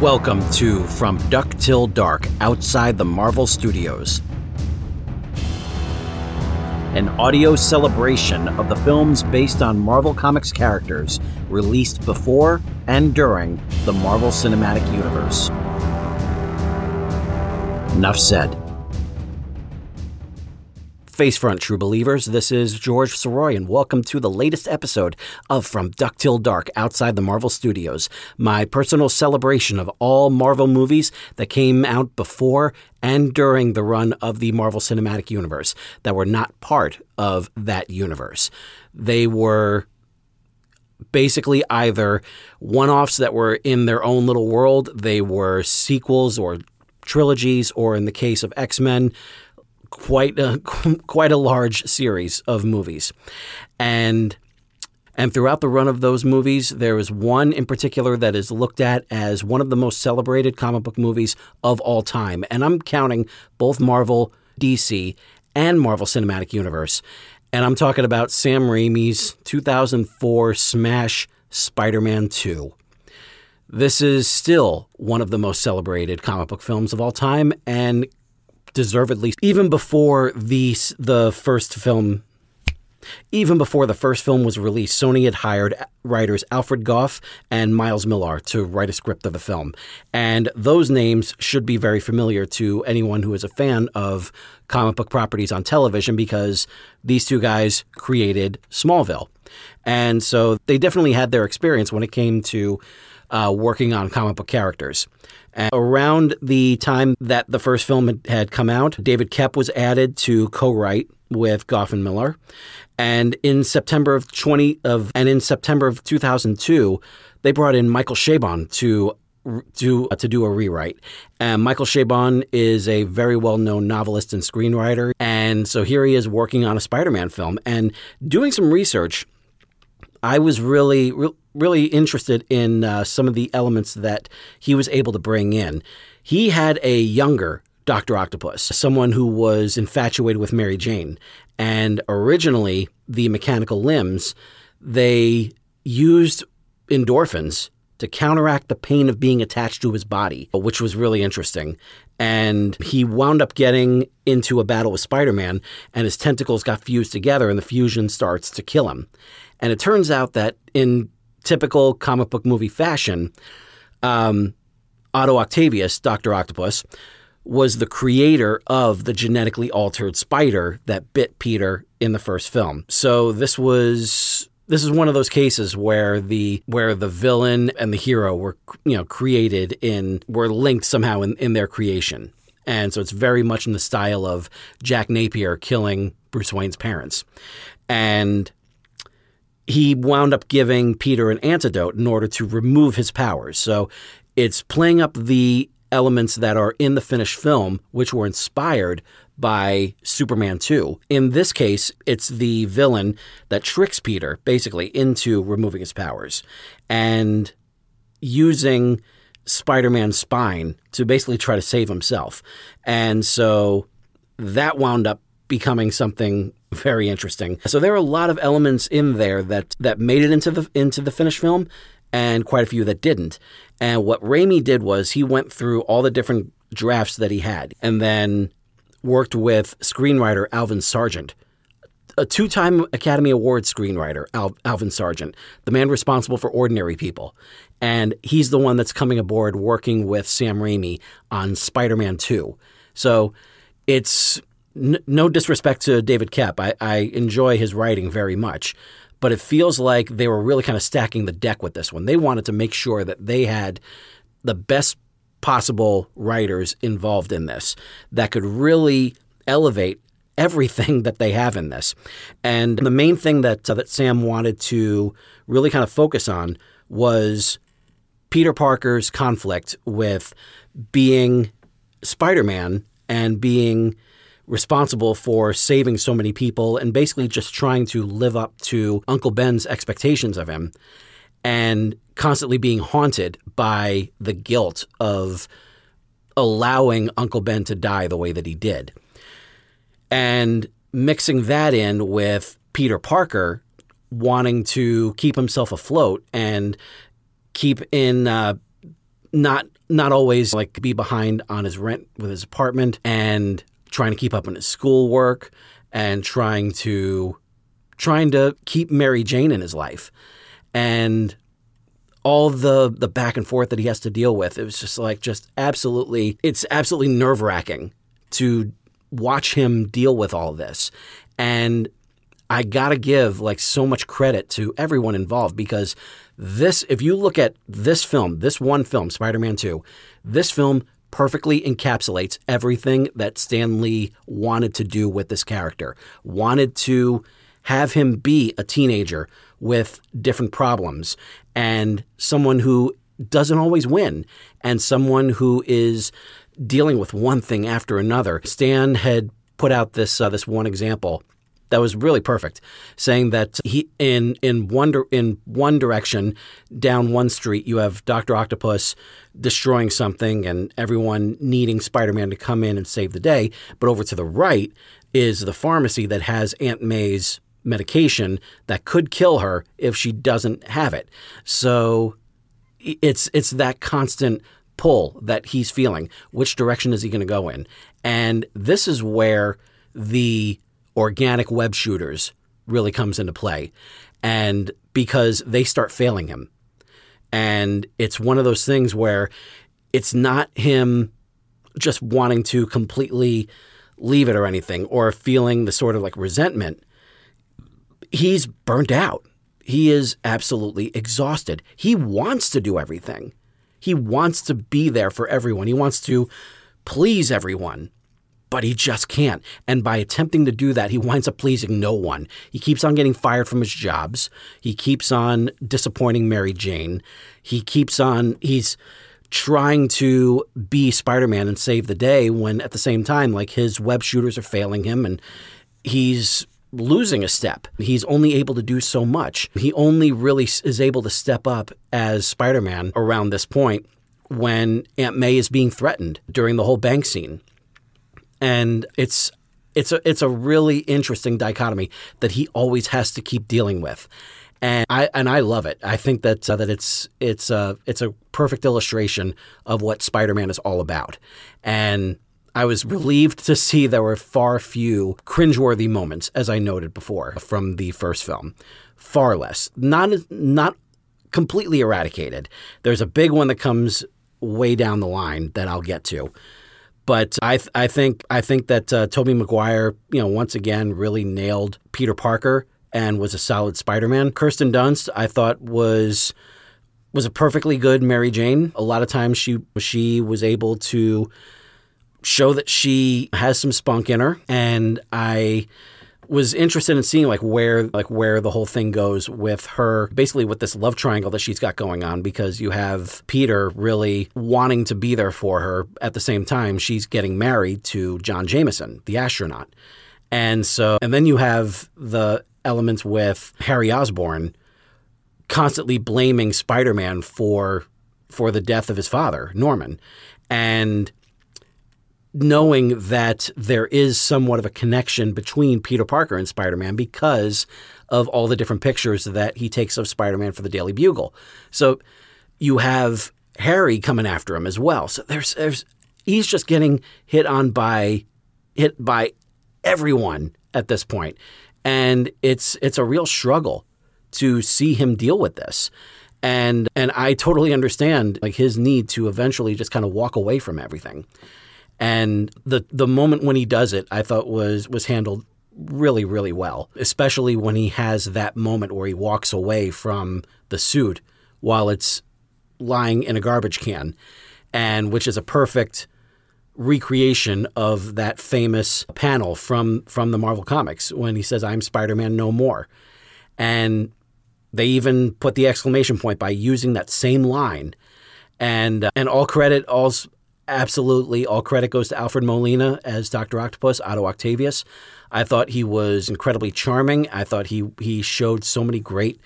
Welcome to From Duck Till Dark outside the Marvel Studios. An audio celebration of the films based on Marvel Comics characters released before and during the Marvel Cinematic Universe. Enough said. Facefront True Believers, this is George Soroy, and welcome to the latest episode of From Duck Till Dark outside the Marvel Studios, my personal celebration of all Marvel movies that came out before and during the run of the Marvel Cinematic Universe that were not part of that universe. They were basically either one offs that were in their own little world, they were sequels or trilogies, or in the case of X Men, quite a quite a large series of movies, and and throughout the run of those movies, there is one in particular that is looked at as one of the most celebrated comic book movies of all time, and I'm counting both Marvel, DC, and Marvel Cinematic Universe, and I'm talking about Sam Raimi's 2004 smash Spider-Man 2. This is still one of the most celebrated comic book films of all time and deservedly even before the the first film even before the first film was released, Sony had hired writers Alfred Gough and Miles Millar to write a script of the film. And those names should be very familiar to anyone who is a fan of comic book properties on television because these two guys created Smallville. And so they definitely had their experience when it came to uh, working on comic book characters. And around the time that the first film had come out, David Koepp was added to co-write with Gough and Millar. And in September of 20 of and in September of 2002, they brought in Michael Chabon to to uh, to do a rewrite. And Michael Chabon is a very well-known novelist and screenwriter, and so here he is working on a Spider-Man film and doing some research. I was really, re- really interested in uh, some of the elements that he was able to bring in. He had a younger Dr. Octopus, someone who was infatuated with Mary Jane. And originally, the mechanical limbs, they used endorphins to counteract the pain of being attached to his body, which was really interesting. And he wound up getting into a battle with Spider Man, and his tentacles got fused together, and the fusion starts to kill him. And it turns out that in typical comic book movie fashion, um, Otto Octavius, Dr. Octopus, was the creator of the genetically altered spider that bit Peter in the first film. So this was this is one of those cases where the where the villain and the hero were you know created in were linked somehow in, in their creation. And so it's very much in the style of Jack Napier killing Bruce Wayne's parents. And he wound up giving Peter an antidote in order to remove his powers. So it's playing up the elements that are in the finished film, which were inspired by Superman 2. In this case, it's the villain that tricks Peter basically into removing his powers and using Spider Man's spine to basically try to save himself. And so that wound up becoming something very interesting. So there are a lot of elements in there that that made it into the into the finished film and quite a few that didn't. And what Raimi did was he went through all the different drafts that he had and then worked with screenwriter Alvin Sargent, a two time Academy Award screenwriter, Al- Alvin Sargent, the man responsible for Ordinary People. And he's the one that's coming aboard working with Sam Raimi on Spider Man 2. So it's n- no disrespect to David Koepp. I, I enjoy his writing very much but it feels like they were really kind of stacking the deck with this one. They wanted to make sure that they had the best possible writers involved in this that could really elevate everything that they have in this. And the main thing that uh, that Sam wanted to really kind of focus on was Peter Parker's conflict with being Spider-Man and being responsible for saving so many people and basically just trying to live up to Uncle Ben's expectations of him and constantly being haunted by the guilt of allowing Uncle Ben to die the way that he did. And mixing that in with Peter Parker wanting to keep himself afloat and keep in uh, not not always like be behind on his rent with his apartment and trying to keep up on his schoolwork and trying to trying to keep Mary Jane in his life. And all the the back and forth that he has to deal with. It was just like just absolutely it's absolutely nerve wracking to watch him deal with all this. And I gotta give like so much credit to everyone involved because this if you look at this film, this one film, Spider-Man 2, this film perfectly encapsulates everything that Stan Lee wanted to do with this character. Wanted to have him be a teenager with different problems and someone who doesn't always win and someone who is dealing with one thing after another. Stan had put out this uh, this one example that was really perfect, saying that he in in one in one direction down one street you have Doctor Octopus destroying something and everyone needing Spider Man to come in and save the day, but over to the right is the pharmacy that has Aunt May's medication that could kill her if she doesn't have it. So it's it's that constant pull that he's feeling. Which direction is he going to go in? And this is where the organic web shooters really comes into play. And because they start failing him. And it's one of those things where it's not him just wanting to completely leave it or anything or feeling the sort of like resentment he's burnt out. He is absolutely exhausted. He wants to do everything. He wants to be there for everyone. He wants to please everyone, but he just can't. And by attempting to do that, he winds up pleasing no one. He keeps on getting fired from his jobs. He keeps on disappointing Mary Jane. He keeps on, he's trying to be Spider Man and save the day when at the same time, like his web shooters are failing him and he's losing a step. He's only able to do so much. He only really is able to step up as Spider Man around this point when Aunt May is being threatened during the whole bank scene. And it's it's a it's a really interesting dichotomy that he always has to keep dealing with. And I and I love it. I think that uh, that it's it's a it's a perfect illustration of what Spider-Man is all about. And I was relieved to see there were far few cringeworthy moments, as I noted before, from the first film. Far less. Not not completely eradicated. There's a big one that comes way down the line that I'll get to. But I, th- I think I think that uh, Tobey Maguire, you know, once again really nailed Peter Parker and was a solid Spider-Man. Kirsten Dunst, I thought was was a perfectly good Mary Jane. A lot of times she she was able to show that she has some spunk in her, and I was interested in seeing like where like where the whole thing goes with her basically with this love triangle that she's got going on because you have Peter really wanting to be there for her. At the same time she's getting married to John Jameson the astronaut. And so and then you have the elements with Harry Osborn constantly blaming Spider-Man for for the death of his father Norman. And knowing that there is somewhat of a connection between Peter Parker and Spider Man because of all the different pictures that he takes of Spider Man for the Daily Bugle. So you have Harry coming after him as well. So there's there's he's just getting hit on by hit by everyone at this point. And it's it's a real struggle to see him deal with this. And and I totally understand like his need to eventually just kind of walk away from everything. And the the moment when he does it, I thought was was handled really really well, especially when he has that moment where he walks away from the suit while it's lying in a garbage can, and which is a perfect recreation of that famous panel from from the Marvel comics when he says I'm Spider-Man no more. And they even put the exclamation point by using that same line. And uh, and all credit all absolutely all credit goes to Alfred Molina as Dr. Octopus, Otto Octavius. I thought he was incredibly charming. I thought he he showed so many great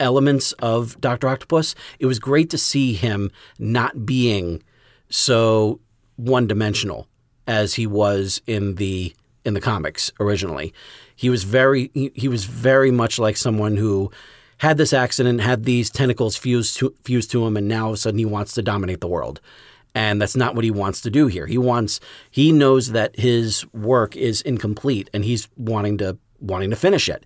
elements of Dr. Octopus. It was great to see him not being so one-dimensional as he was in the in the comics originally. He was very he, he was very much like someone who had this accident, had these tentacles fused to, fused to him, and now all of a sudden he wants to dominate the world. And that's not what he wants to do here. He wants he knows that his work is incomplete and he's wanting to wanting to finish it.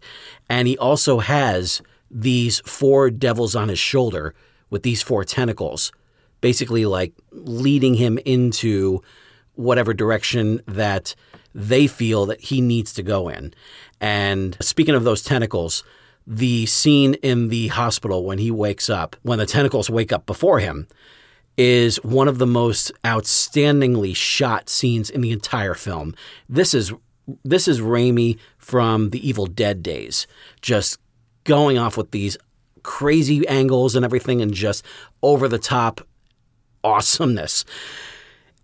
And he also has these four devils on his shoulder with these four tentacles, basically like leading him into whatever direction that they feel that he needs to go in. And speaking of those tentacles, the scene in the hospital when he wakes up, when the tentacles wake up before him, is one of the most outstandingly shot scenes in the entire film. This is this is Raimi from the Evil Dead days, just going off with these crazy angles and everything, and just over the top awesomeness.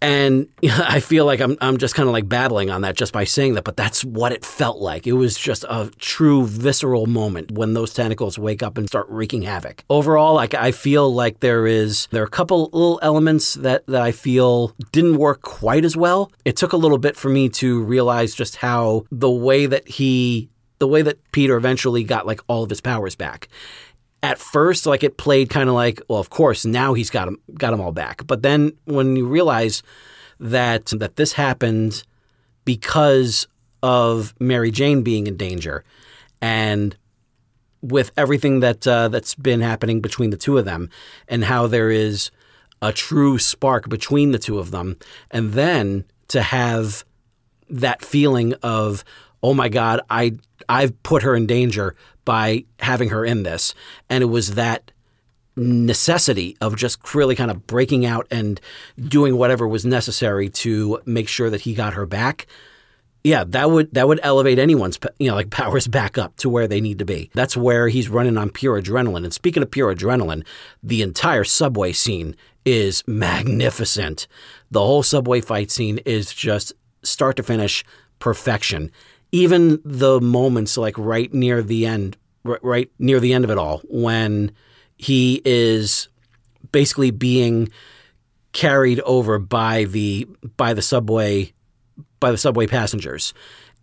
And I feel like I'm I'm just kind of like babbling on that just by saying that, but that's what it felt like. It was just a true visceral moment when those tentacles wake up and start wreaking havoc. Overall, like I feel like there is there are a couple little elements that that I feel didn't work quite as well. It took a little bit for me to realize just how the way that he the way that Peter eventually got like all of his powers back at first like it played kind of like well of course now he's got him got them all back. But then when you realize that that this happened because of Mary Jane being in danger and with everything that uh, that's been happening between the two of them and how there is a true spark between the two of them and then to have that feeling of oh my god I I've put her in danger by having her in this. And it was that necessity of just really kind of breaking out and doing whatever was necessary to make sure that he got her back. Yeah, that would that would elevate anyone's you know like powers back up to where they need to be. That's where he's running on pure adrenaline. And speaking of pure adrenaline, the entire subway scene is magnificent. The whole subway fight scene is just start to finish perfection even the moments like right near the end, right near the end of it all, when he is basically being carried over by the by the subway by the subway passengers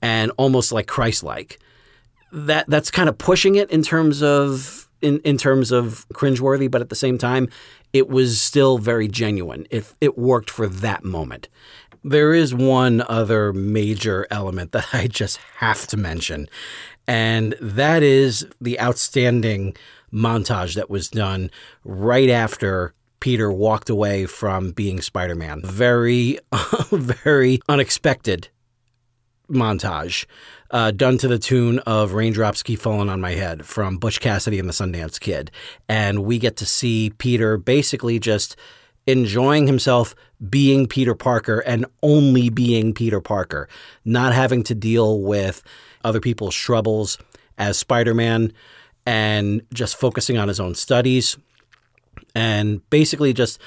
and almost like Christ-like. That that's kind of pushing it in terms of in, in terms of cringeworthy, but at the same time, it was still very genuine. It it worked for that moment. There is one other major element that I just have to mention, and that is the outstanding montage that was done right after Peter walked away from being Spider Man. Very, very unexpected montage. Uh, done to the tune of Raindrops Keep Falling on My Head from Butch Cassidy and the Sundance Kid. And we get to see Peter basically just enjoying himself being Peter Parker and only being Peter Parker, not having to deal with other people's troubles as Spider Man and just focusing on his own studies and basically just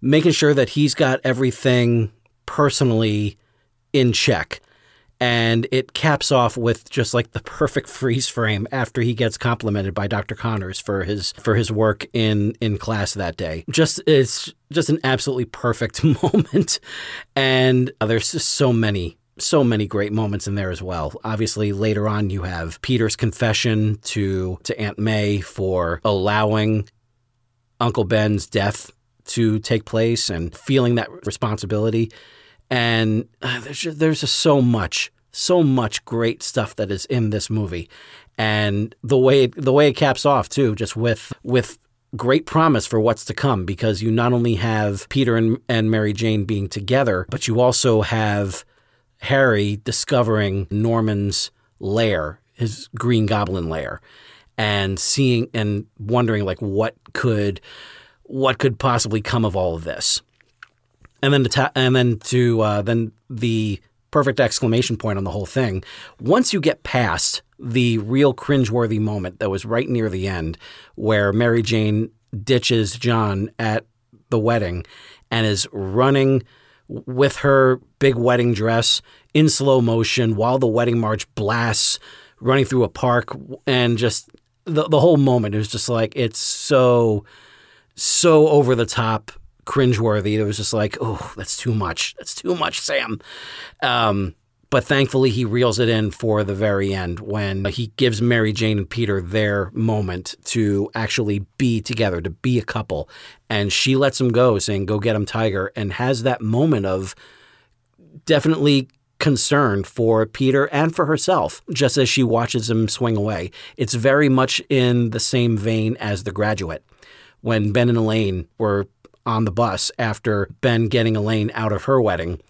making sure that he's got everything personally in check and it caps off with just like the perfect freeze frame after he gets complimented by Dr. Connors for his for his work in in class that day. Just it's just an absolutely perfect moment, and uh, there's just so many so many great moments in there as well. Obviously, later on you have Peter's confession to to Aunt May for allowing Uncle Ben's death to take place and feeling that responsibility and uh, there's just, there's just so much so much great stuff that is in this movie. And the way the way it caps off too just with with great promise for what's to come because you not only have Peter and, and Mary Jane being together but you also have Harry discovering Norman's lair his green goblin lair and seeing and wondering like what could what could possibly come of all of this and then to ta- and then to uh, then the perfect exclamation point on the whole thing. Once you get past the real cringeworthy moment that was right near the end, where Mary Jane ditches John at the wedding and is running with her big wedding dress in slow motion while the wedding march blasts, running through a park, and just the the whole moment is just like it's so so over the top cringeworthy. It was just like, oh, that's too much. That's too much, Sam. Um, But thankfully, he reels it in for the very end when he gives Mary Jane and Peter their moment to actually be together, to be a couple. And she lets him go, saying, Go get him, Tiger, and has that moment of definitely concern for Peter and for herself, just as she watches him swing away. It's very much in the same vein as The Graduate, when Ben and Elaine were on the bus after Ben getting Elaine out of her wedding,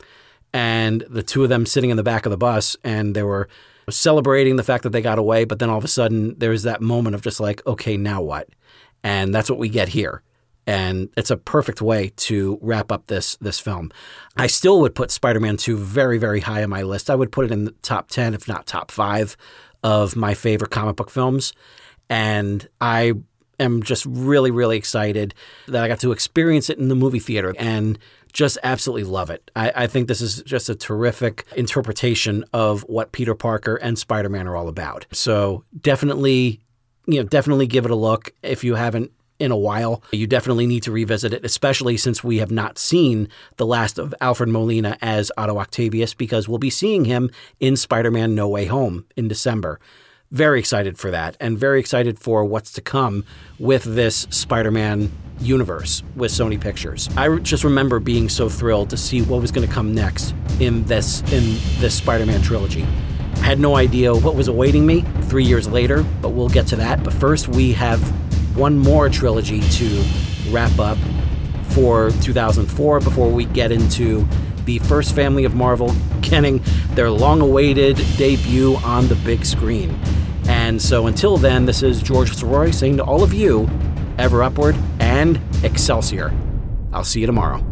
and the two of them sitting in the back of the bus, and they were celebrating the fact that they got away, but then all of a sudden there's that moment of just like, okay, now what? And that's what we get here and it's a perfect way to wrap up this this film. I still would put Spider-Man 2 very very high on my list. I would put it in the top 10 if not top 5 of my favorite comic book films and I am just really really excited that I got to experience it in the movie theater and just absolutely love it. I, I think this is just a terrific interpretation of what Peter Parker and Spider-Man are all about. So definitely you know, definitely give it a look if you haven't in a while. You definitely need to revisit it, especially since we have not seen the last of Alfred Molina as Otto Octavius, because we'll be seeing him in Spider Man No Way Home in December. Very excited for that, and very excited for what's to come with this Spider Man universe with Sony Pictures. I just remember being so thrilled to see what was going to come next in this in this Spider-Man trilogy. I had no idea what was awaiting me 3 years later, but we'll get to that. But first we have one more trilogy to wrap up for 2004 before we get into the first family of Marvel getting their long awaited debut on the big screen. And so until then, this is George Soroy saying to all of you, ever upward and Excelsior. I'll see you tomorrow.